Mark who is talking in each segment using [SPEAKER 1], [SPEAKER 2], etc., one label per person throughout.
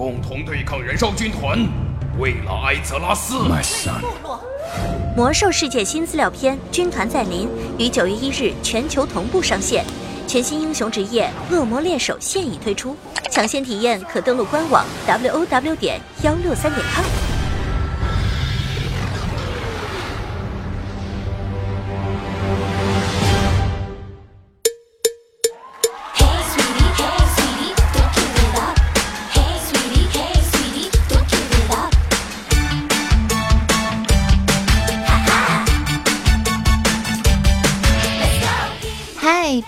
[SPEAKER 1] 共同对抗燃烧军团，为了艾泽拉斯。
[SPEAKER 2] 魔兽世界新资料片《军团在临》于九月一日全球同步上线，全新英雄职业恶魔猎手现已推出，抢先体验可登录官网 w o w 点幺六三点 com。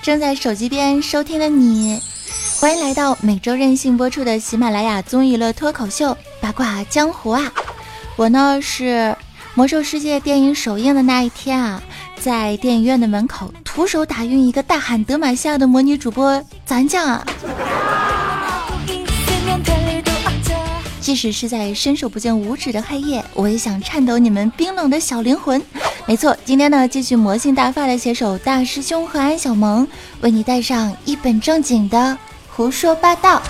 [SPEAKER 3] 正在手机边收听的你，欢迎来到每周任性播出的喜马拉雅综艺乐脱口秀八卦江湖啊！我呢是魔兽世界电影首映的那一天啊，在电影院的门口徒手打晕一个大喊德玛西亚的魔女主播咱酱啊！即使是在伸手不见五指的黑夜，我也想颤抖你们冰冷的小灵魂。没错，今天呢，继续魔性大发的携手大师兄和安小萌，为你带上一本正经的胡说八道。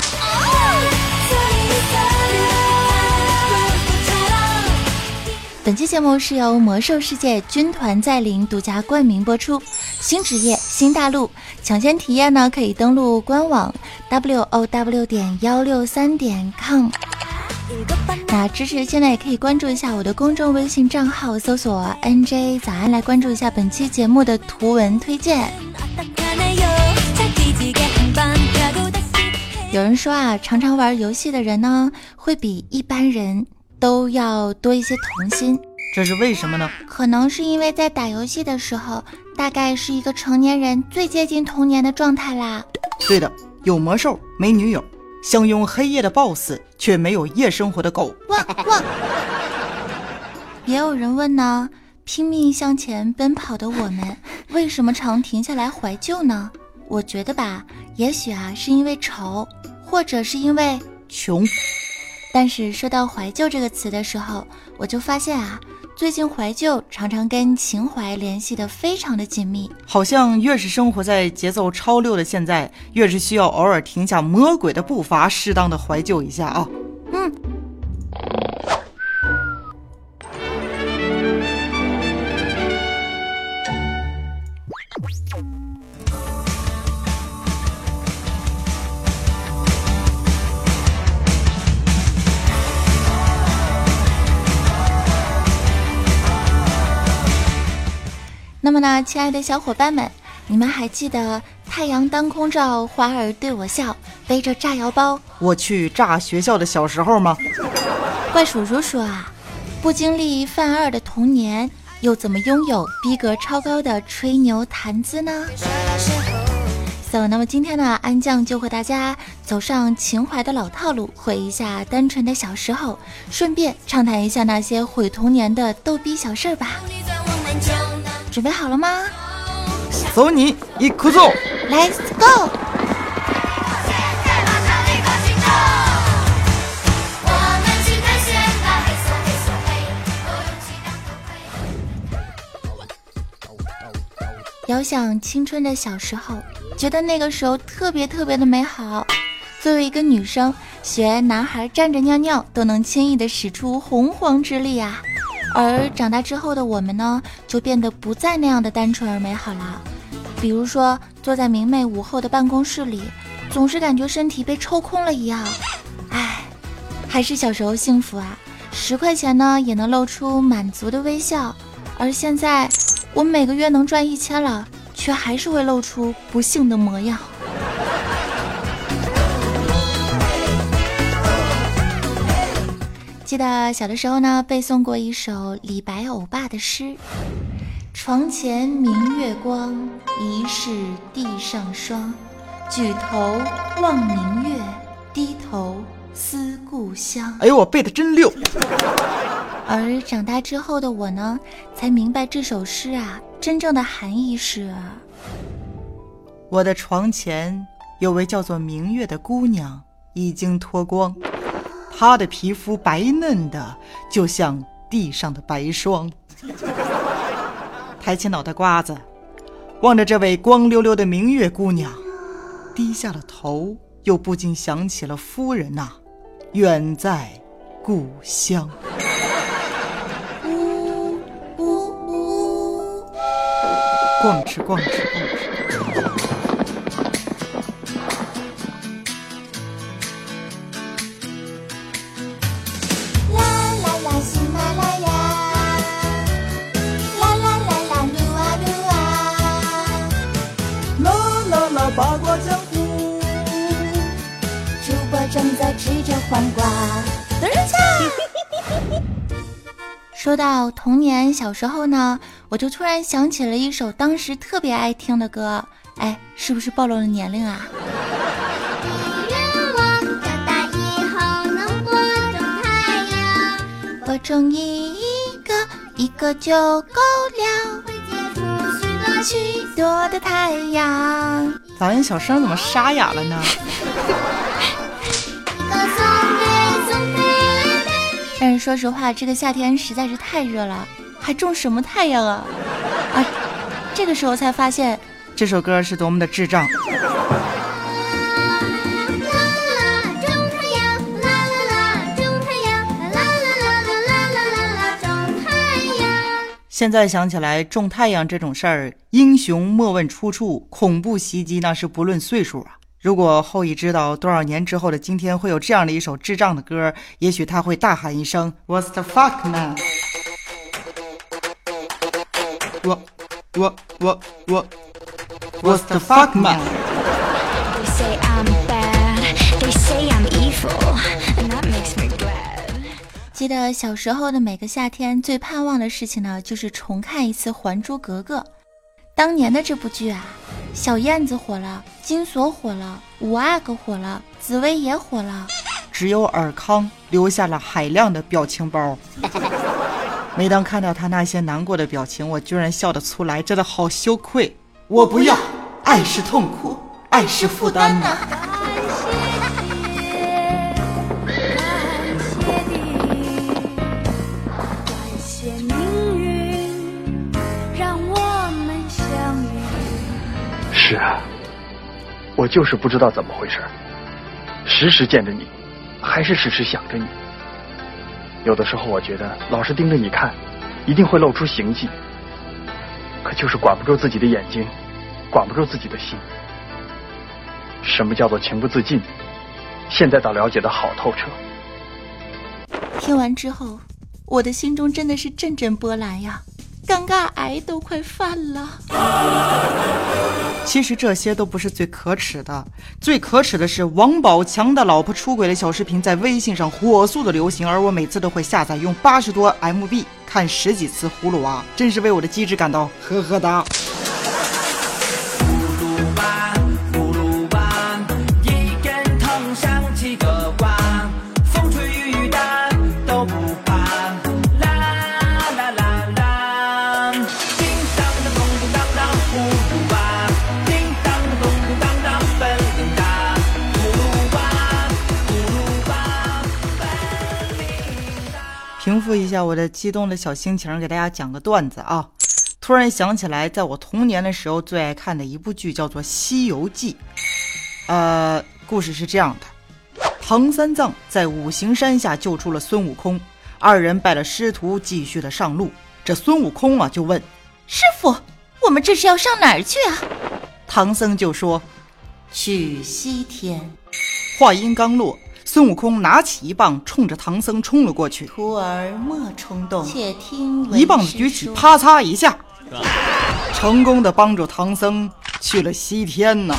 [SPEAKER 3] 本期节目是由魔兽世界军团在临独家冠名播出，新职业新大陆，抢先体验呢，可以登录官网 w o w 点幺六三点 com。那支持现在也可以关注一下我的公众微信账号，搜索 NJ 早安，来关注一下本期节目的图文推荐。有人说啊，常常玩游戏的人呢，会比一般人都要多一些童心，
[SPEAKER 4] 这是为什么呢？
[SPEAKER 3] 可能是因为在打游戏的时候，大概是一个成年人最接近童年的状态啦。
[SPEAKER 4] 对的，有魔兽没女友。享用黑夜的 BOSS，却没有夜生活的狗。汪汪！
[SPEAKER 3] 也有人问呢，拼命向前奔跑的我们，为什么常停下来怀旧呢？我觉得吧，也许啊，是因为愁，或者是因为
[SPEAKER 4] 穷。
[SPEAKER 3] 但是说到怀旧这个词的时候，我就发现啊。最近怀旧常常跟情怀联系的非常的紧密，
[SPEAKER 4] 好像越是生活在节奏超溜的现在，越是需要偶尔停下魔鬼的步伐，适当的怀旧一下啊。
[SPEAKER 3] 那么呢，亲爱的小伙伴们，你们还记得太阳当空照，花儿对我笑，背着炸药包，
[SPEAKER 4] 我去炸学校的小时候吗？
[SPEAKER 3] 怪叔叔说啊，不经历犯二的童年，又怎么拥有逼格超高的吹牛谈资呢？So，那么今天呢，安酱就和大家走上情怀的老套路，回忆一下单纯的小时候，顺便畅谈一下那些毁童年的逗逼小事儿吧。准备好了吗？
[SPEAKER 4] 走你一哭走
[SPEAKER 3] ，Let's go！遥想青春的小时候，觉得那个时候特别特别的美好。作为一个女生，学男孩站着尿尿都能轻易的使出洪荒之力啊！而长大之后的我们呢，就变得不再那样的单纯而美好了。比如说，坐在明媚午后的办公室里，总是感觉身体被抽空了一样。唉，还是小时候幸福啊！十块钱呢，也能露出满足的微笑。而现在，我每个月能赚一千了，却还是会露出不幸的模样。记得小的时候呢，背诵过一首李白欧巴的诗：“床前明月光，疑是地上霜。举头望明月，低头思故乡。”
[SPEAKER 4] 哎呦，我背的真溜。
[SPEAKER 3] 而长大之后的我呢，才明白这首诗啊，真正的含义是：
[SPEAKER 4] 我的床前有位叫做明月的姑娘，已经脱光。她的皮肤白嫩的，就像地上的白霜。抬起脑袋瓜子，望着这位光溜溜的明月姑娘，低下了头，又不禁想起了夫人呐。远在故乡。
[SPEAKER 3] 呜呜呜！
[SPEAKER 4] 逛吃逛吃逛吃。八卦江湖。
[SPEAKER 3] 主播正在吃着黄瓜。说到童年小时候呢，我就突然想起了一首当时特别爱听的歌，哎，是不是暴露了年龄啊？
[SPEAKER 5] 愿望长大以后能播种太阳，
[SPEAKER 3] 播种一个一个就够了，
[SPEAKER 5] 会结出许多
[SPEAKER 3] 许多的太阳。
[SPEAKER 4] 咋人小声怎么沙哑了呢？
[SPEAKER 3] 但是说实话，这个夏天实在是太热了，还种什么太阳啊？啊，这个时候才发现，
[SPEAKER 4] 这首歌是多么的智障。现在想起来，种太阳这种事儿，英雄莫问出处，恐怖袭击那是不论岁数啊。如果后羿知道多少年之后的今天会有这样的一首智障的歌，也许他会大喊一声 “What's the fuck man”。我我我我 What's the fuck man？
[SPEAKER 3] 记得小时候的每个夏天，最盼望的事情呢，就是重看一次《还珠格格》。当年的这部剧啊，小燕子火了，金锁火了，五阿哥火了，紫薇也火了。
[SPEAKER 4] 只有尔康留下了海量的表情包。每当看到他那些难过的表情，我居然笑得出来，真的好羞愧。我不要，爱是痛苦，爱是负担呐、
[SPEAKER 6] 感
[SPEAKER 7] 是啊，我就是不知道怎么回事，时时见着你，还是时时想着你。有的时候我觉得老是盯着你看，一定会露出行迹，可就是管不住自己的眼睛，管不住自己的心。什么叫做情不自禁？现在倒了解的好透彻。
[SPEAKER 3] 听完之后，我的心中真的是阵阵波澜呀，尴尬癌都快犯了。
[SPEAKER 4] 其实这些都不是最可耻的，最可耻的是王宝强的老婆出轨的小视频在微信上火速的流行，而我每次都会下载用八十多 MB 看十几次葫芦娃，真是为我的机智感到呵呵哒。复一下我的激动的小心情，给大家讲个段子啊。突然想起来，在我童年的时候最爱看的一部剧叫做《西游记》。呃，故事是这样的：唐三藏在五行山下救出了孙悟空，二人拜了师徒，继续的上路。这孙悟空啊就问
[SPEAKER 3] 师傅，我们这是要上哪儿去啊？
[SPEAKER 4] 唐僧，就说
[SPEAKER 3] 去西天。
[SPEAKER 4] 话音刚落，孙悟空拿起一棒，冲着唐僧冲了过去。
[SPEAKER 3] 徒儿莫冲动，且听为
[SPEAKER 4] 一棒子举起，啪嚓一下，成功的帮助唐僧去了西天呢。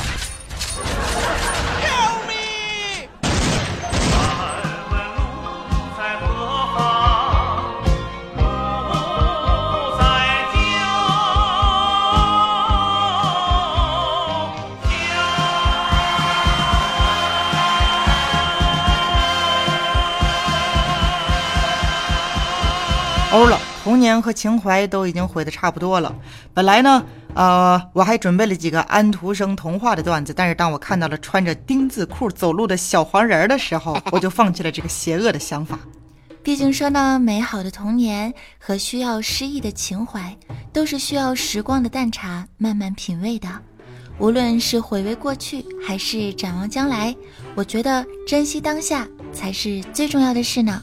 [SPEAKER 4] 和情怀都已经毁得差不多了。本来呢，呃，我还准备了几个安徒生童话的段子，但是当我看到了穿着丁字裤走路的小黄人儿的时候，我就放弃了这个邪恶的想法。
[SPEAKER 3] 毕竟说呢，美好的童年和需要诗意的情怀，都是需要时光的淡茶慢慢品味的。无论是回味过去，还是展望将来，我觉得珍惜当下才是最重要的事呢。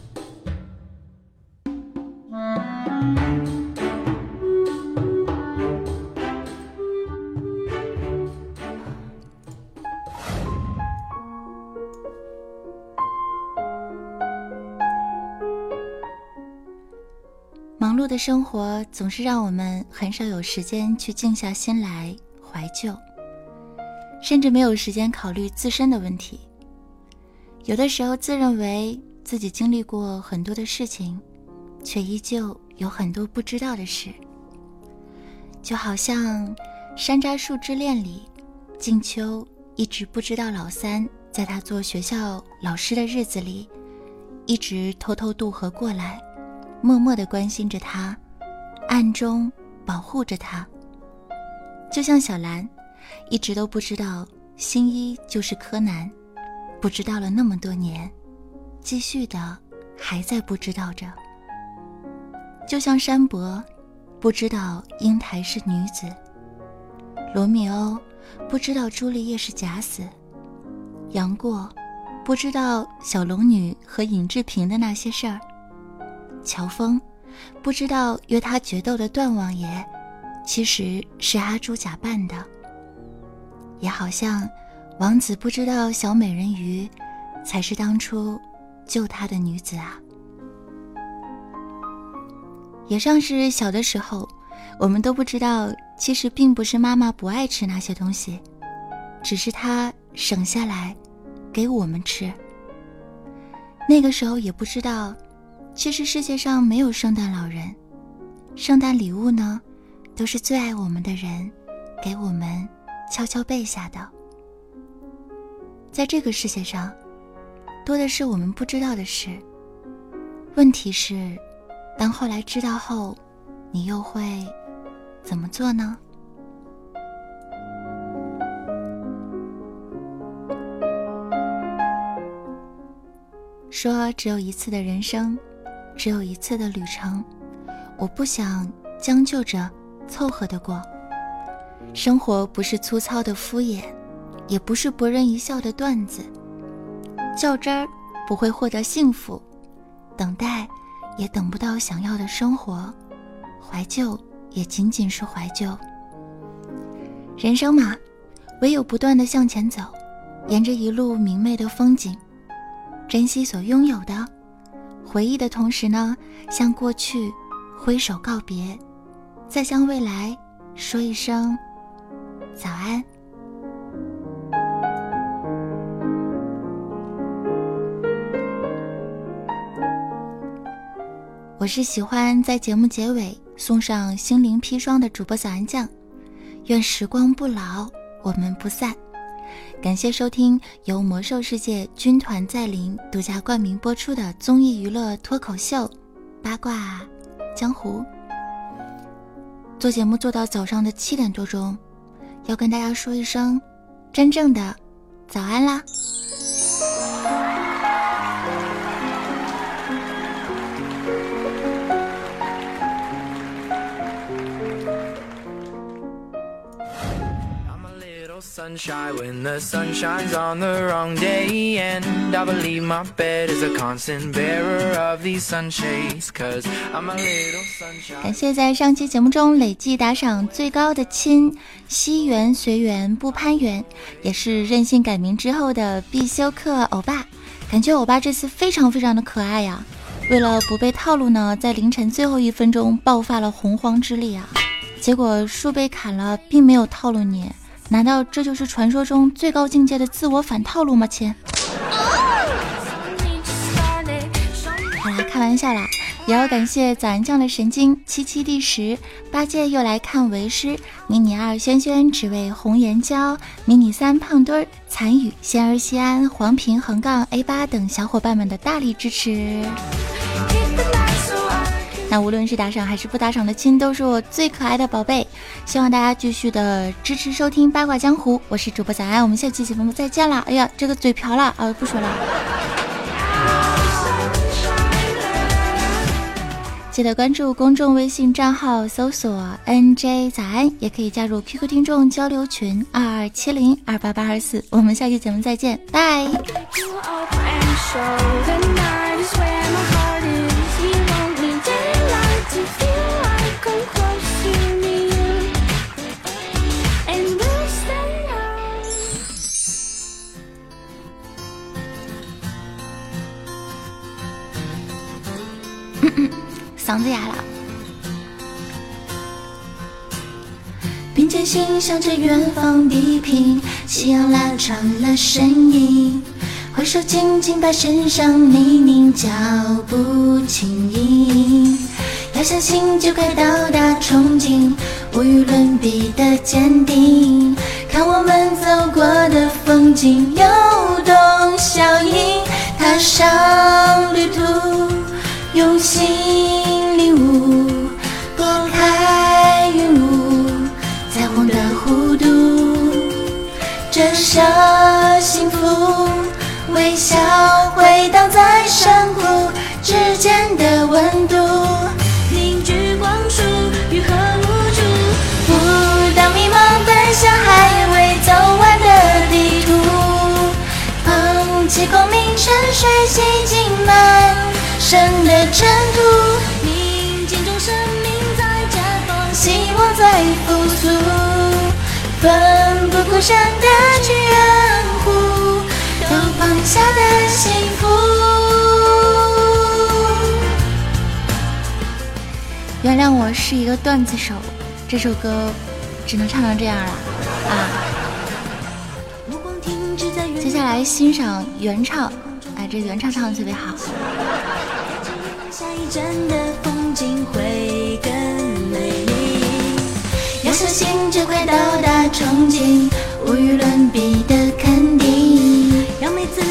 [SPEAKER 3] 忙碌的生活总是让我们很少有时间去静下心来怀旧，甚至没有时间考虑自身的问题。有的时候自认为自己经历过很多的事情，却依旧有很多不知道的事。就好像《山楂树之恋》里，静秋一直不知道老三在他做学校老师的日子里，一直偷偷渡河过来，默默地关心着他，暗中保护着他。就像小兰，一直都不知道新一就是柯南。不知道了那么多年，继续的还在不知道着。就像山伯，不知道英台是女子；罗密欧不知道朱丽叶是假死；杨过不知道小龙女和尹志平的那些事儿；乔峰不知道约他决斗的段王爷其实是阿朱假扮的。也好像。王子不知道小美人鱼才是当初救他的女子啊！也像是小的时候，我们都不知道，其实并不是妈妈不爱吃那些东西，只是她省下来给我们吃。那个时候也不知道，其实世界上没有圣诞老人，圣诞礼物呢，都是最爱我们的人给我们悄悄备下的。在这个世界上，多的是我们不知道的事。问题是，当后来知道后，你又会怎么做呢？说只有一次的人生，只有一次的旅程，我不想将就着凑合的过。生活不是粗糙的敷衍。也不是博人一笑的段子，较真儿不会获得幸福，等待也等不到想要的生活，怀旧也仅仅是怀旧。人生嘛，唯有不断的向前走，沿着一路明媚的风景，珍惜所拥有的，回忆的同时呢，向过去挥手告别，再向未来说一声早安。我是喜欢在节目结尾送上心灵砒霜的主播小安酱，愿时光不老，我们不散。感谢收听由魔兽世界军团在临独家冠名播出的综艺娱乐脱口秀《八卦江湖》。做节目做到早上的七点多钟，要跟大家说一声真正的早安啦！sunshine when the sun shines on the wrong day. And I believe my bed is a constant bearer of these sunshades. Cause I'm a little sunshine. 感谢在上期节目中累计打赏最高的亲，西园随缘不攀缘，也是任性改名之后的必修课欧巴。感觉欧巴这次非常非常的可爱呀！为了不被套路呢，在凌晨最后一分钟爆发了洪荒之力啊！结果树被砍了，并没有套路你。难道这就是传说中最高境界的自我反套路吗，亲？好啦，开玩笑啦！也要感谢早安酱的神经七七第十八戒又来看为师，迷你二轩轩只为红颜娇，迷你三胖墩儿残雨仙儿西安黄平横杠 A 八等小伙伴们的大力支持。那无论是打赏还是不打赏的亲，都是我最可爱的宝贝。希望大家继续的支持收听八卦江湖，我是主播早安，我们下期节目再见了。哎呀，这个嘴瓢了啊，不说了。记得关注公众微信账号，搜索 “nj 早安”，也可以加入 QQ 听众交流群二二七零二八八二四。我们下期节目再见，拜。嗓子哑了。并肩行，向着远方地平，夕阳拉长了身影。回首紧紧把身上泥泞，脚步轻盈。要相信就该到达憧憬，无与伦比的坚定。看我们走过的风景，有动效应，踏上旅途。用心折射幸福，微笑回荡在山谷之间的温度，凝聚光束，愈合无助，不当迷茫奔向还未走完的地图。放弃光明，沉睡洗净满身的尘土，宁静中生命在绽放，希望在复苏，奋不顾身的下的幸福。原谅我是一个段子手，这首歌只能唱成这样了啊！接下来欣赏原唱，哎，这原唱唱的特别好。下一站的风景会更美丽。要相信就快到达憧憬，无与伦比的肯定，让每次